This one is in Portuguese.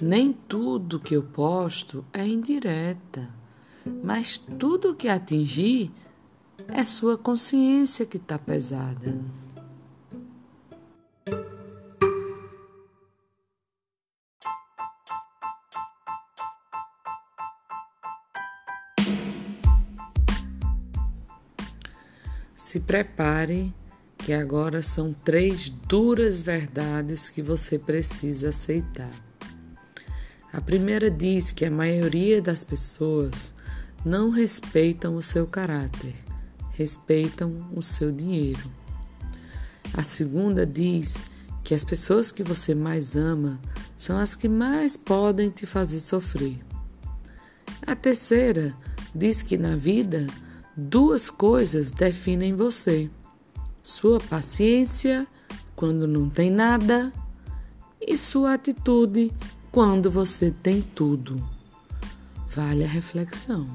Nem tudo que eu posto é indireta, mas tudo que atingir é sua consciência que está pesada. Se prepare, que agora são três duras verdades que você precisa aceitar. A primeira diz que a maioria das pessoas não respeitam o seu caráter, respeitam o seu dinheiro. A segunda diz que as pessoas que você mais ama são as que mais podem te fazer sofrer. A terceira diz que na vida Duas coisas definem você: sua paciência quando não tem nada e sua atitude quando você tem tudo. Vale a reflexão.